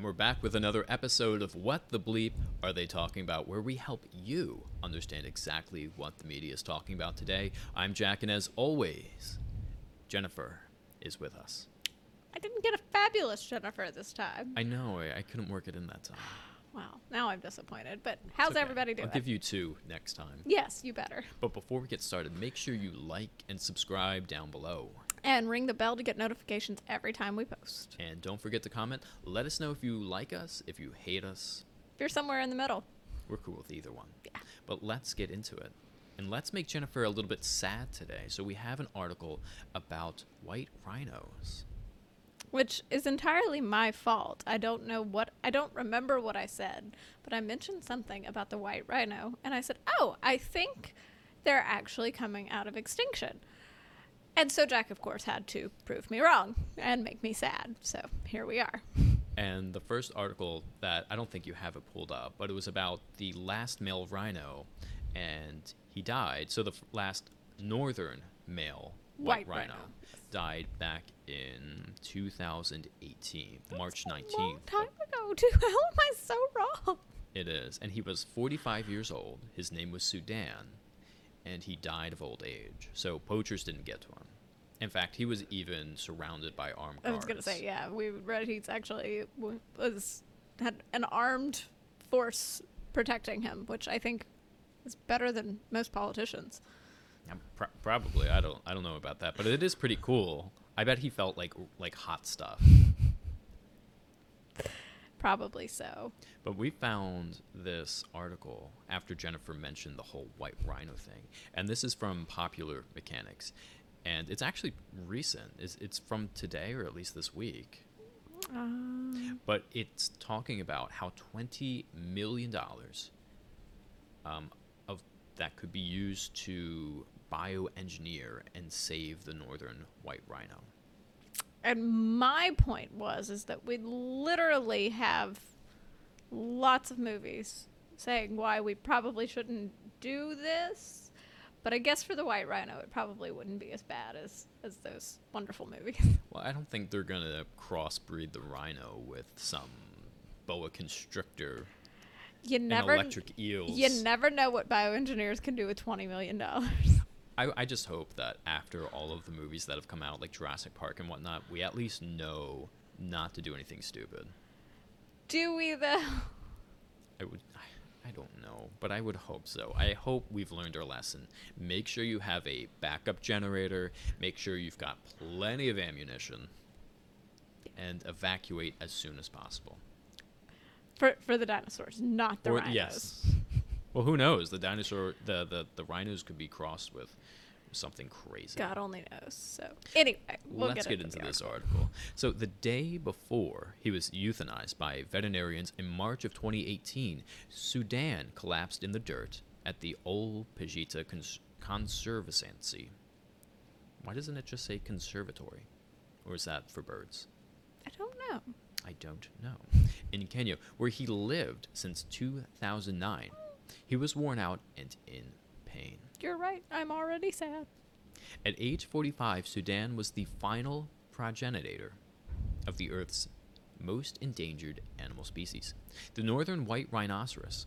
And we're back with another episode of What the Bleep Are They Talking About, where we help you understand exactly what the media is talking about today. I'm Jack, and as always, Jennifer is with us. I didn't get a fabulous Jennifer this time. I know, I, I couldn't work it in that time. Wow, now I'm disappointed. But how's okay. everybody doing? I'll give you two next time. yes, you better. But before we get started, make sure you like and subscribe down below. And ring the bell to get notifications every time we post. And don't forget to comment. Let us know if you like us, if you hate us. If you're somewhere in the middle, We're cool with either one. Yeah. But let's get into it. And let's make Jennifer a little bit sad today. So we have an article about white rhinos. which is entirely my fault. I don't know what I don't remember what I said, but I mentioned something about the white rhino, and I said, "Oh, I think they're actually coming out of extinction." And so Jack, of course, had to prove me wrong and make me sad. So here we are. And the first article that I don't think you have it pulled up, but it was about the last male rhino, and he died. So the f- last northern male white, White rhino, rhino. died back in 2018, March 19th. Long time ago, too. How am I so wrong? It is. And he was 45 years old. His name was Sudan, and he died of old age. So poachers didn't get to him. In fact, he was even surrounded by armed I was gonna say, yeah, we read he's actually was had an armed force protecting him, which I think is better than most politicians. Pro- probably. I don't. I don't know about that, but it is pretty cool. I bet he felt like like hot stuff. Probably so. But we found this article after Jennifer mentioned the whole white rhino thing, and this is from Popular Mechanics, and it's actually recent. It's, it's from today, or at least this week. Um, But it's talking about how twenty million dollars um, of that could be used to bioengineer and save the northern white rhino. And my point was is that we literally have lots of movies saying why we probably shouldn't do this. But I guess for the white rhino, it probably wouldn't be as bad as as those wonderful movies. Well, I don't think they're gonna crossbreed the rhino with some boa constrictor You never electric eels. You never know what bioengineers can do with twenty million dollars. I, I just hope that after all of the movies that have come out, like Jurassic Park and whatnot, we at least know not to do anything stupid. Do we though? I would. I don't know, but I would hope so. I hope we've learned our lesson. Make sure you have a backup generator. Make sure you've got plenty of ammunition, and evacuate as soon as possible. For for the dinosaurs, not the Or- rhinos. yes. Well, who knows? The dinosaur, the, the the rhinos could be crossed with something crazy. God only knows. So anyway, we'll Let's get, into this article. So, the day before he was euthanized by veterinarians in March of 2018, Sudan collapsed in the dirt at the Ol Pejeta Cons- Conservancy. Why doesn't it just say conservatory? Or is that for birds? I don't know. I don't know. In Kenya, where he lived since 2009, he was worn out and in pain. You're right. I'm already sad. At age 45, Sudan was the final progenitor of the Earth's most endangered animal species, the northern white rhinoceros.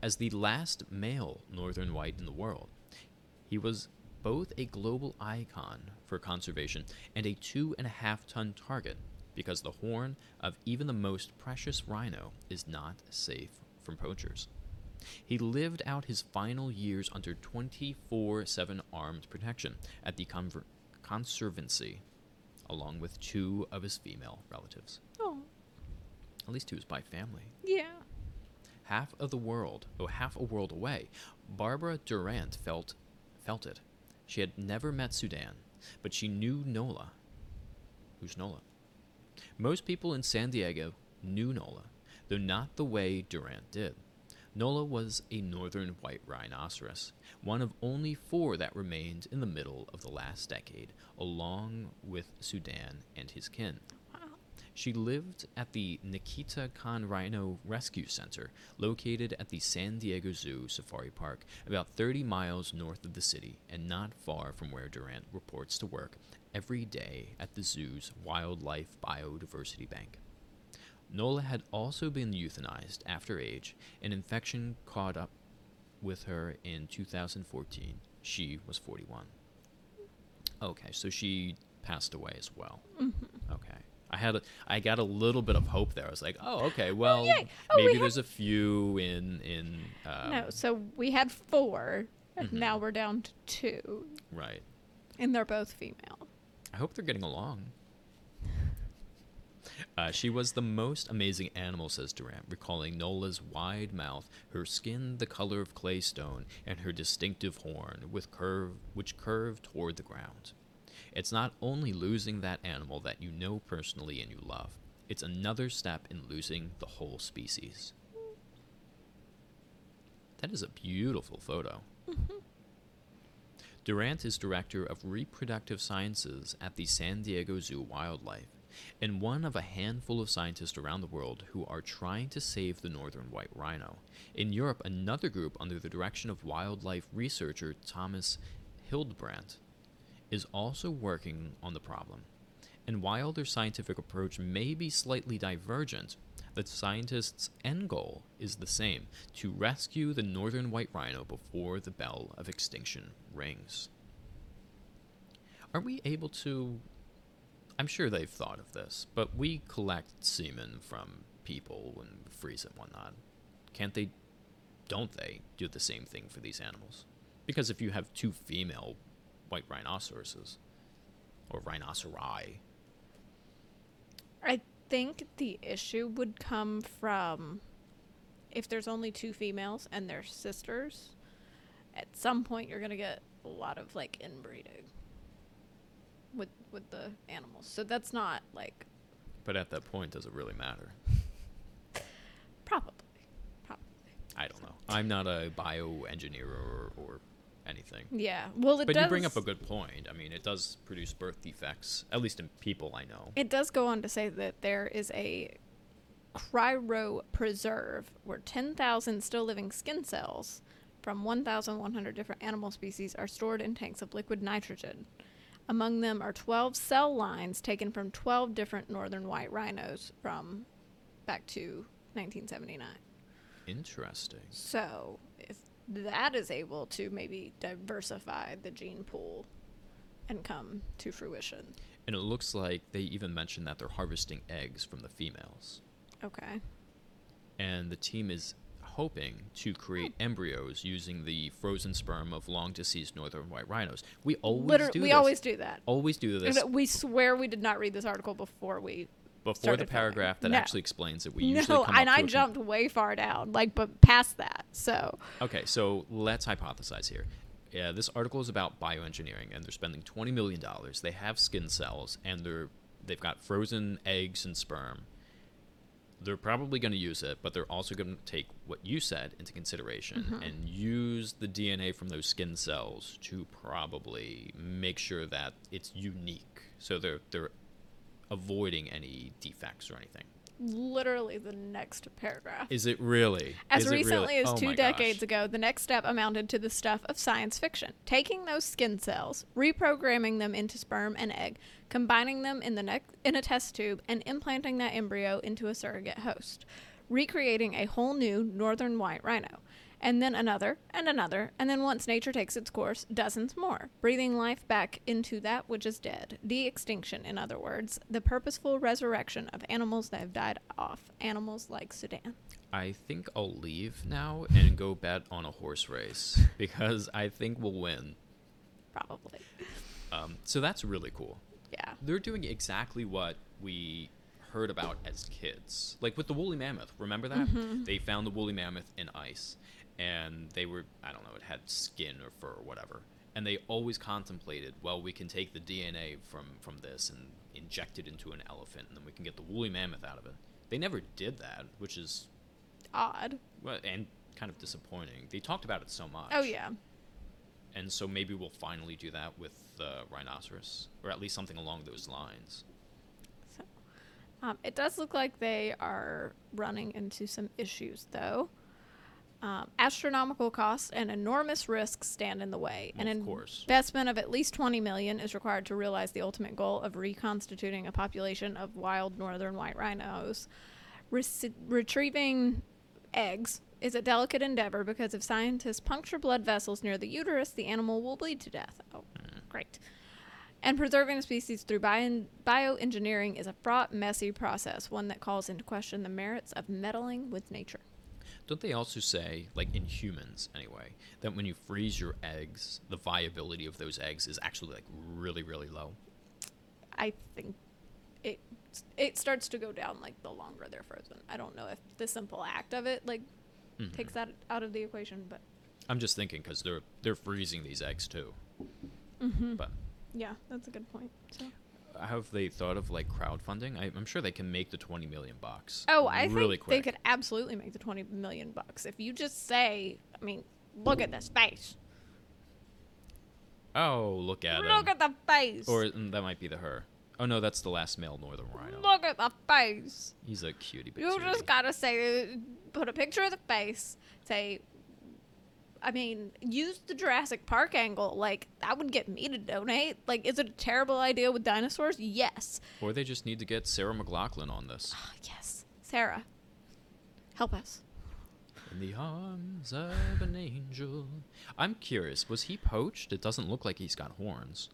As the last male northern white in the world, he was both a global icon for conservation and a two and a half ton target because the horn of even the most precious rhino is not safe from poachers. He lived out his final years under 24 7 armed protection at the conver- Conservancy, along with two of his female relatives. Oh, At least two is by family. yeah. Half of the world, oh, half a world away, Barbara Durrant felt, felt it. She had never met Sudan, but she knew Nola. Who's Nola? Most people in San Diego knew Nola, though not the way Durrant did. Nola was a northern white rhinoceros, one of only four that remained in the middle of the last decade, along with Sudan and his kin. She lived at the Nikita Kahn Rhino Rescue Center, located at the San Diego Zoo Safari Park, about 30 miles north of the city and not far from where Durrant reports to work every day at the zoo's Wildlife Biodiversity Bank. Nola had also been euthanized after age. An infection caught up with her in 2014. She was 41. Okay, so she passed away as well. Mm-hmm. Okay. I had a, I got a little bit of hope there. I was like, oh, okay, well, yay. Oh, we maybe have- there's a few in in um, no, so we had four, and Mhm. now we're down to two, right. and they're both female. I hope they're getting along. Uh, she was the most amazing animal, says Durrant, recalling Nola's wide mouth, her skin the color of clay stone, and her distinctive horn, with curve, which curved toward the ground. It's not only losing that animal that you know personally and you love, it's another step in losing the whole species. That is a beautiful photo. Durrant is director of reproductive sciences at the San Diego Zoo Wildlife and one of a handful of scientists around the world who are trying to save the northern white rhino. In Europe, another group under the direction of wildlife researcher Thomas Hildebrandt is also working on the problem. And while their scientific approach may be slightly divergent, the scientists' end goal is the same to rescue the northern white rhino before the bell of extinction rings. Are we able to? I'm sure they've thought of this, but we collect semen from people and freeze it and whatnot. Can't they? Don't they do the same thing for these animals? Because if you have two female white rhinoceroses or rhinoceri, I think the issue would come from if there's only two females and they're sisters. At some point, you're gonna get a lot of like inbreeding with with the animals. So that's not like but at that point, does it really matter? probably, probably. I don't know. I'm not a bioengineer or, or anything. Yeah. Well, it But does. you bring up a good point. I mean, it does produce birth defects, at least in people I know. It does go on to say that there is a cryo preserve where 10,000 still living skin cells from 1,100 different animal species are stored in tanks of liquid nitrogen. Among them are 12 cell lines taken from 12 different northern white rhinos from back to 1979. Interesting. So, if that is able to maybe diversify the gene pool and come to fruition. And it looks like they even mentioned that they're harvesting eggs from the females. Okay. And the team is hoping to create hmm. embryos using the frozen sperm of long deceased northern white rhinos. We always Literally, do we this. always do that. always do this And We swear we did not read this article before we. before the started filming. paragraph that No. actually explains it. We usually no, come and I to a con- jumped way far down, like, but past that. So, Okay, so let's hypothesize here. Yeah, this article is about bioengineering, and they're spending twenty million dollars. They have skin cells, and they're they've got frozen eggs and sperm. They're probably going to use it, but they're also going to take what you said into consideration Mm-hmm. and use the DNA from those skin cells to probably make sure that it's unique. So they're they're avoiding any defects or anything. Literally the next paragraph. Is it really? As Is it really? recently as Oh two decades gosh. ago, the next step amounted to the stuff of science fiction. Taking those skin cells, reprogramming them into sperm and egg, combining them in the neck in a test tube, and implanting that embryo into a surrogate host, recreating a whole new northern white rhino. And then another, and another, and then once nature takes its course, dozens more, breathing life back into that which is dead. De extinction, in other words, the purposeful resurrection of animals that have died off, animals like Sudan. I think I'll leave now and go bet on a horse race because I think we'll win. Probably. Um, so that's really cool. Yeah. They're doing exactly what we heard about as kids. Like with the woolly mammoth. Remember that? Mm-hmm. They found the woolly mammoth in ice. And they were, I don't know, it had skin or fur or whatever. And they always contemplated, well, we can take the DNA from, from this and inject it into an elephant, and then we can get the woolly mammoth out of it. They never did that, which is Odd. well, and kind of disappointing. They talked about it so much. Oh yeah. And so maybe we'll finally do that with the rhinoceros, or at least something along those lines. So, um, it does look like they are running into some issues, though. Um, astronomical costs and enormous risks stand in the way. Well, An course. investment of at least 20 million is required to realize the ultimate goal of reconstituting a population of wild northern white rhinos. Retrieving eggs is a delicate endeavor because if scientists puncture blood vessels near the uterus, the animal will bleed to death. Oh, great. And preserving a species through bio- bioengineering is a fraught, messy process, one that calls into question the merits of meddling with nature. Don't they also say, like in humans anyway, that when you freeze your eggs, the viability of those eggs is actually like really, really low? I think it it starts to go down like the longer they're frozen. I don't know if the simple act of it like Mhm. takes that out of the equation, but I'm just thinking because they're they're freezing these eggs too. mm-hmm. But yeah, that's a good point. So. Have they thought of like crowdfunding? I, I'm sure they can make the 20 million bucks. Oh, I really think quick. they could absolutely make the twenty million bucks if you just say, I mean, look at this face. Oh, look at look him. at the face. Or mm, that might be the her. Oh no, that's the last male northern rhino. look at the face. He's a cutie You just gotta say, put a picture of the face. Say, I mean, use the Jurassic Park angle. Like that would get me to donate. Like, is it a terrible idea with dinosaurs? Yes. Or they just need to get Sarah McLachlan on this. Ah, yes. Sarah, help us. In the arms of an angel. I'm curious, was he poached? It doesn't look like he's got horns.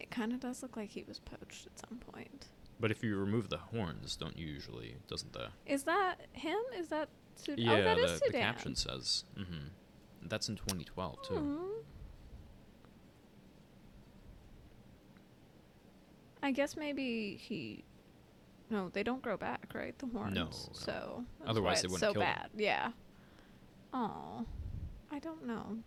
It kind of does look like he was poached at some point. But if you remove the horns, don't you usually? Doesn't the Is that him? Is that Sudan? yeah oh, that the, is the caption says? Mm-hmm. That's in 2012 too. Hmm. I guess maybe he. No, they don't grow back, right? The horns. no. So Otherwise they wouldn't so kill them. bad. Yeah. Oh, I don't know.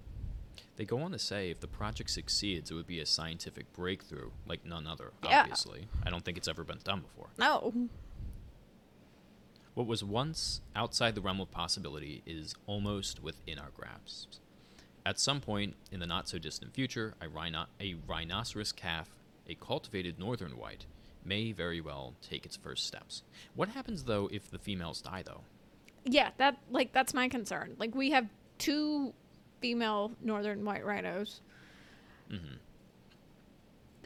They go on to say if the project succeeds, it would be a scientific breakthrough like none other. Yeah. Obviously, I don't think it's ever been done before. No. What was once outside the realm of possibility is almost within our grasp. At some point in the not so distant future, a, rhino- a rhinoceros calf, a cultivated northern white, may very well take its first steps. What happens though if the females die though? Yeah, that like that's my concern. Like we have two female northern white rhinos, hmm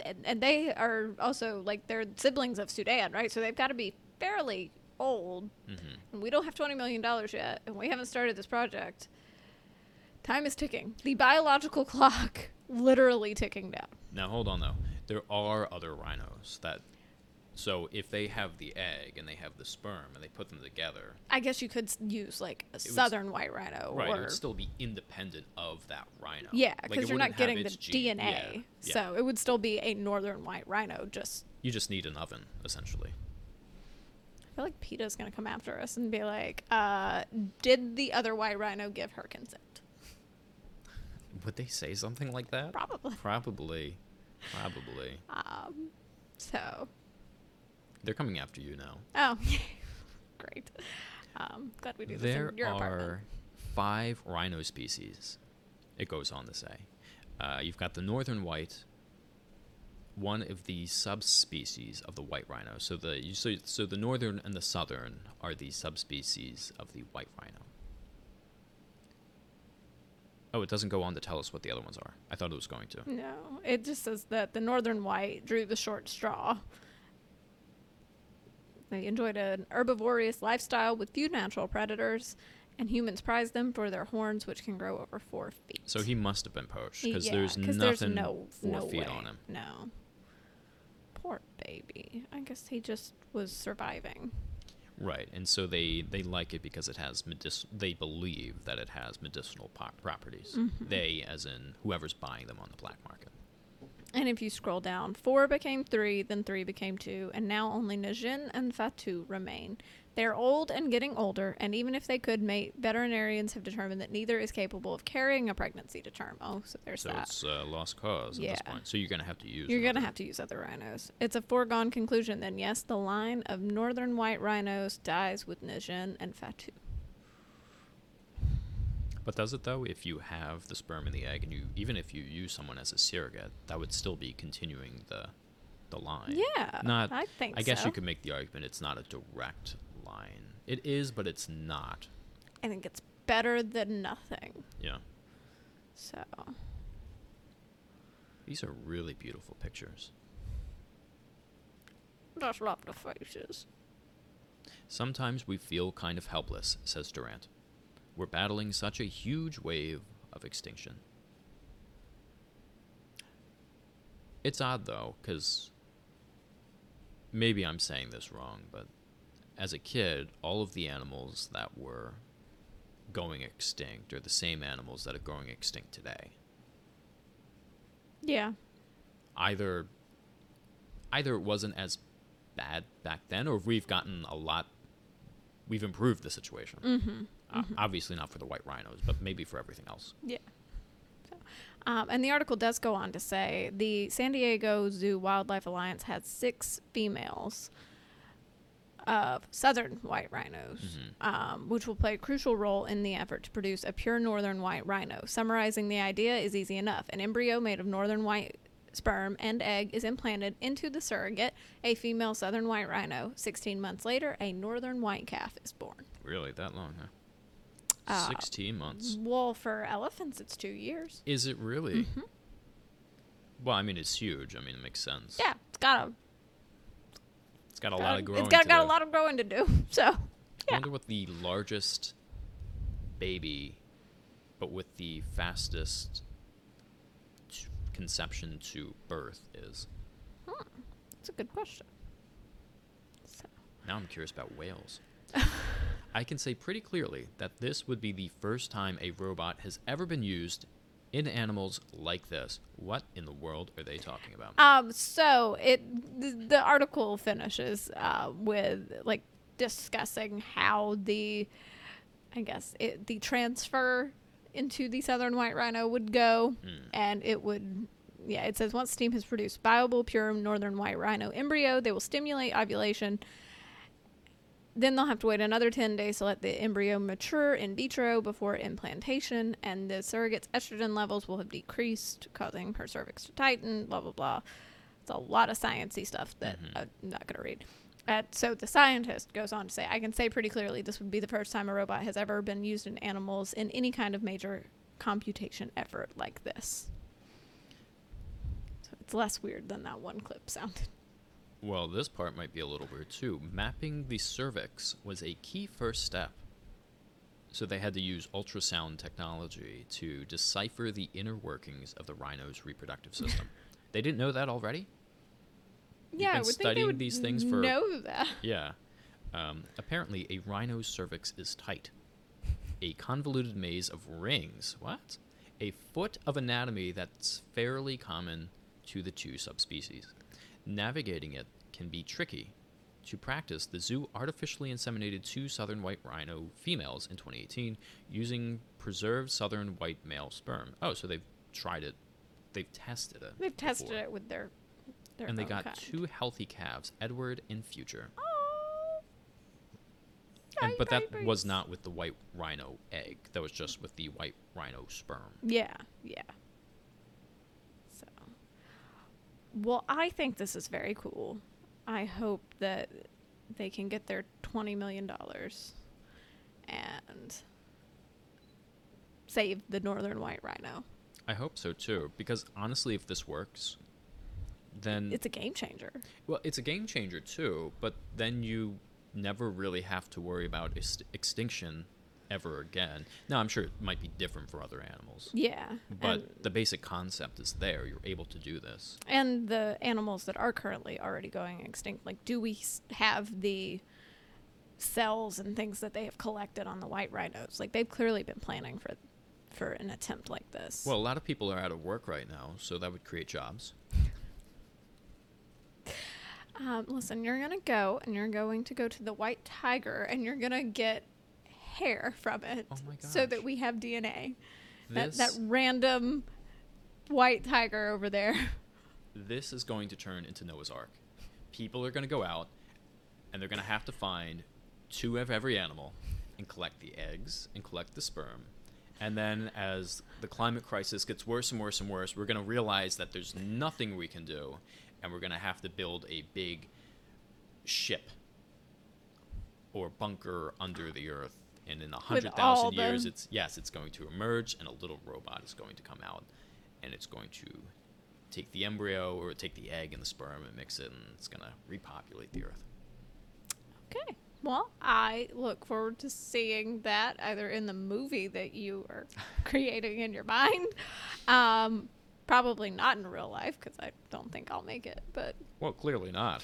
and, and they are also like they're siblings of Sudan, right? So they've got to be fairly old. hmm and we don't have $20 million yet, and we haven't started this project. Time is ticking. The biological clock literally ticking down. Now hold on though. There are other rhinos that. So if they have the egg and they have the sperm and they put them together, I guess you could use like a would southern white rhino, right, it would still be independent of that rhino. yeah, Like, because you're not getting the gene- DNA, yeah, yeah. so it would still be a northern white rhino. Just You just need an oven, essentially. I feel like PETA's gonna come after us and be like, uh, "Did the other white rhino give her consent?" Would they say something like that? Probably. Probably. Probably. Um, so They're coming after you now. oh, great. Um, glad we do this There in your apartment. are five rhino species, it goes on to say. Uh, you've got the northern white, one of the subspecies of the white rhino. So the so, so the northern and the southern are the subspecies of the white rhino. Oh, it doesn't go on to tell us what the other ones are. I thought it was going to. No, it just says that the northern white drew the short straw. They enjoyed an herbivorous lifestyle with few natural predators, and humans prize them for their horns, which can grow over four feet. So he must have been poached because Yeah, there's nothing no, four no feet way. on him. No. Poor baby. I guess he just was surviving. Right, and so they they like it because it has medic- They believe that it has medicinal po- properties. Mhm. They, as in whoever's buying them on the black market. And if you scroll down, four became three, then three became two, and now only Najin and Fatu remain. They're old and getting older, and even if they could mate, veterinarians have determined that neither is capable of carrying a pregnancy to term. Oh, so there's So that. it's uh, lost cause at this Yeah. point. So you're gonna have to use. You're going to have to use other rhinos. It's a foregone conclusion then, yes, the line of northern white rhinos dies with Najin and Fatu. But does it though? If you have the sperm and the egg, and you even if you use someone as a surrogate, that would still be continuing the the line. Yeah, Not. I think I guess so. you could make the argument it's not a direct line. It is, but it's not. I think it's better than nothing. Yeah. So, These are really beautiful pictures. just love the faces. Sometimes we feel kind of helpless, says Durrant. We're battling such a huge wave of extinction. It's odd, though, because maybe I'm saying this wrong, but as a kid, all of the animals that were going extinct are the same animals that are going extinct today. Yeah. Either either it wasn't as bad back then or we've gotten a lot we've improved the situation. Mm-hmm. Uh, obviously not for the white rhinos, but maybe for everything else. Yeah. So, um, and the article does go on to say the San Diego Zoo Wildlife Alliance had six females of southern white rhinos, um, which will play a crucial role in the effort to produce a pure northern white rhino. Summarizing the idea is easy enough. An embryo made of northern white sperm and egg is implanted into the surrogate, a female southern white rhino. 16 months later, a northern white calf is born. Really, that long, huh? Uh, 16 months. Well, for elephants, it's two years. Is it really? Mm-hmm. Well, I mean, it's huge. I mean, it makes sense. Yeah, it's got a It's got a lot of growing It's got, to got do. a lot of growing to do. So, I wonder what the largest baby, but with the fastest conception to birth is. That's a good question. So, Now I'm curious about whales. I can say pretty clearly that this would be the first time a robot has ever been used in animals like this. What in the world are they talking about? um, so it the, the article finishes uh, with like discussing how the, I guess it, the transfer into the southern white rhino would go, Hmm. and it would. Yeah, it says once steam has produced viable pure northern white rhino embryo, they will stimulate ovulation. Then they'll have to wait another 10 days to let the embryo mature in vitro before implantation, and the surrogate's estrogen levels will have decreased, causing her cervix to tighten, blah, blah, blah. It's a lot of sciencey stuff that I'm not going to read. Uh, so the scientist goes on to say, I can say pretty clearly this would be the first time a robot has ever been used in animals in any kind of major computation effort like this. So it's less weird than that one clip sounded. Well, this part might be a little weird too. Mapping the cervix was a key first step. So they had to use ultrasound technology to decipher the inner workings of the rhino's reproductive system. they didn't know that already? yeah, been I would think they studying would these things for- know that. Yeah. Um, apparently, a rhino's cervix is tight. A convoluted maze of rings. What? A foot of anatomy that's fairly common to the two subspecies. Navigating it can be tricky. To practice, the zoo artificially inseminated two southern white rhino females in 2018 using preserved southern white male sperm. Oh, so they've tried it. They've tested it. They've tested it with their, their And they got kind. two healthy calves, Edward and Future. Oh. And, but that babies. was not with the white rhino egg. That was just with the white rhino sperm. Yeah, yeah. So, well, I think this is very cool. I hope that they can get their twenty million dollars and save the northern white rhino. I hope so too, because honestly, if this works, then It's a game changer. well, it's a game changer too. But then you never really have to worry about ex- extinction ever again. Now, I'm sure it might be different for other animals, Yeah, but the basic concept is there. You're able to do this. and the animals that are currently already going extinct. Like, do we have the cells and things that they have collected on the white rhinos? Like, they've clearly been planning for for an attempt like this. Well, a lot of people are out of work right now, so that would create jobs. Um, listen, you're gonna go and you're going to go to the white tiger and you're gonna get hair from it, Oh my so that we have DNA. That that random white tiger over there. this is going to turn into Noah's Ark. People are going to go out and they're going to have to find two of every animal and collect the eggs and collect the sperm. And then as the climate crisis gets worse and worse and worse, we're going to realize that there's nothing we can do and we're going to have to build a big ship or bunker under the earth. And in a hundred all thousand years, the- it's yes, it's going to emerge, and a little robot is going to come out, and it's going to take the embryo or take the egg and the sperm and mix it, and it's going to repopulate the earth. Okay. Well, I look forward to seeing that either in the movie that you are creating in your mind. Um, probably not in real life because I don't think I'll make it. But Well, clearly not.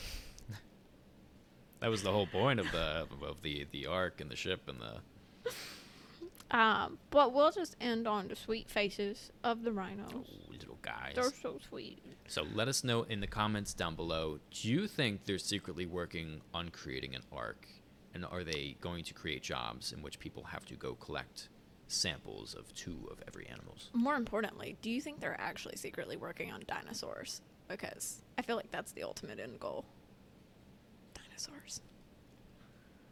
that was the whole point of the of the the ark and the ship and the um, but we'll just end on the sweet faces of the rhinos. oh, little guys. They're so sweet. So let us know in the comments down below. Do you think they're secretly working on creating an ark, and are they going to create jobs in which people have to go collect samples of two of every animals? More importantly, do you think they're actually secretly working on dinosaurs? Because I feel like that's the ultimate end goal. Dinosaurs.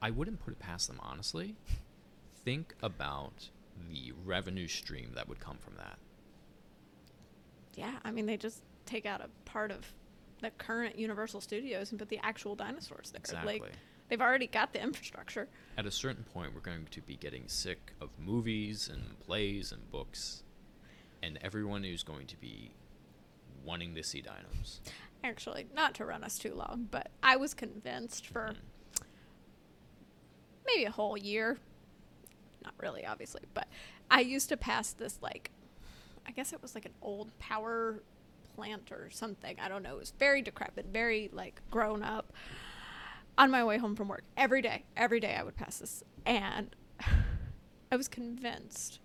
I wouldn't put it past them honestly. Think about the revenue stream that would come from that. Yeah, I mean they just take out a part of the current Universal Studios and put the actual dinosaurs there. Exactly. Like they've already got the infrastructure. At a certain point, we're going to be getting sick of movies and plays and books, and everyone is going to be wanting to see dinos. Actually, not to run us too long, but I was convinced for Mm. maybe a whole year. Not really, obviously, but I used to pass this like I guess it was like an old power plant or something. I don't know. It was very decrepit, very like grown up. On my way home from work, every day, every day I would pass this, and I was convinced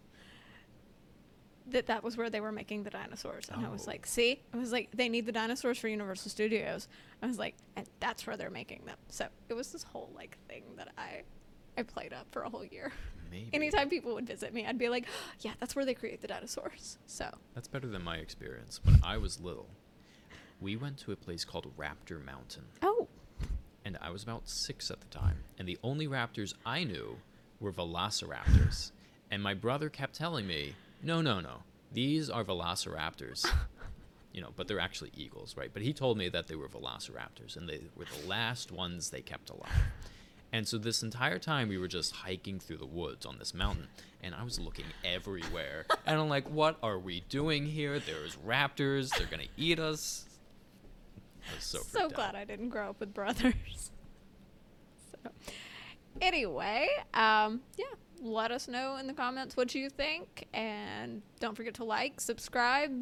that that was where they were making the dinosaurs. And I was Oh. like, see, I was like, they need the dinosaurs for Universal Studios. I was like, and that's where they're making them. So it was this whole like thing that I, I played up for a whole year. Maybe. Anytime people would visit me, I'd be like, yeah, that's where they create the dinosaurs. So That's better than my experience. When I was little, we went to a place called Raptor Mountain, oh, and I was about six at the time. And the only raptors I knew were velociraptors. and my brother kept telling me, no, no, no, these are velociraptors. you know, but they're actually eagles, right? But he told me that they were velociraptors, and they were the last ones they kept alive. And so this entire time we were just hiking through the woods on this mountain, and I was looking everywhere, and I'm like, "What are we doing here? There's raptors. They're gonna eat us." I was so, so, freaked out. glad I didn't grow up with brothers. so, anyway, um, yeah, let us know in the comments what you think, and don't forget to like, subscribe,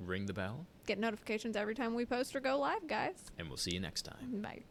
Ring the bell, get notifications every time we post or go live, guys. and we'll see you next time. Bye.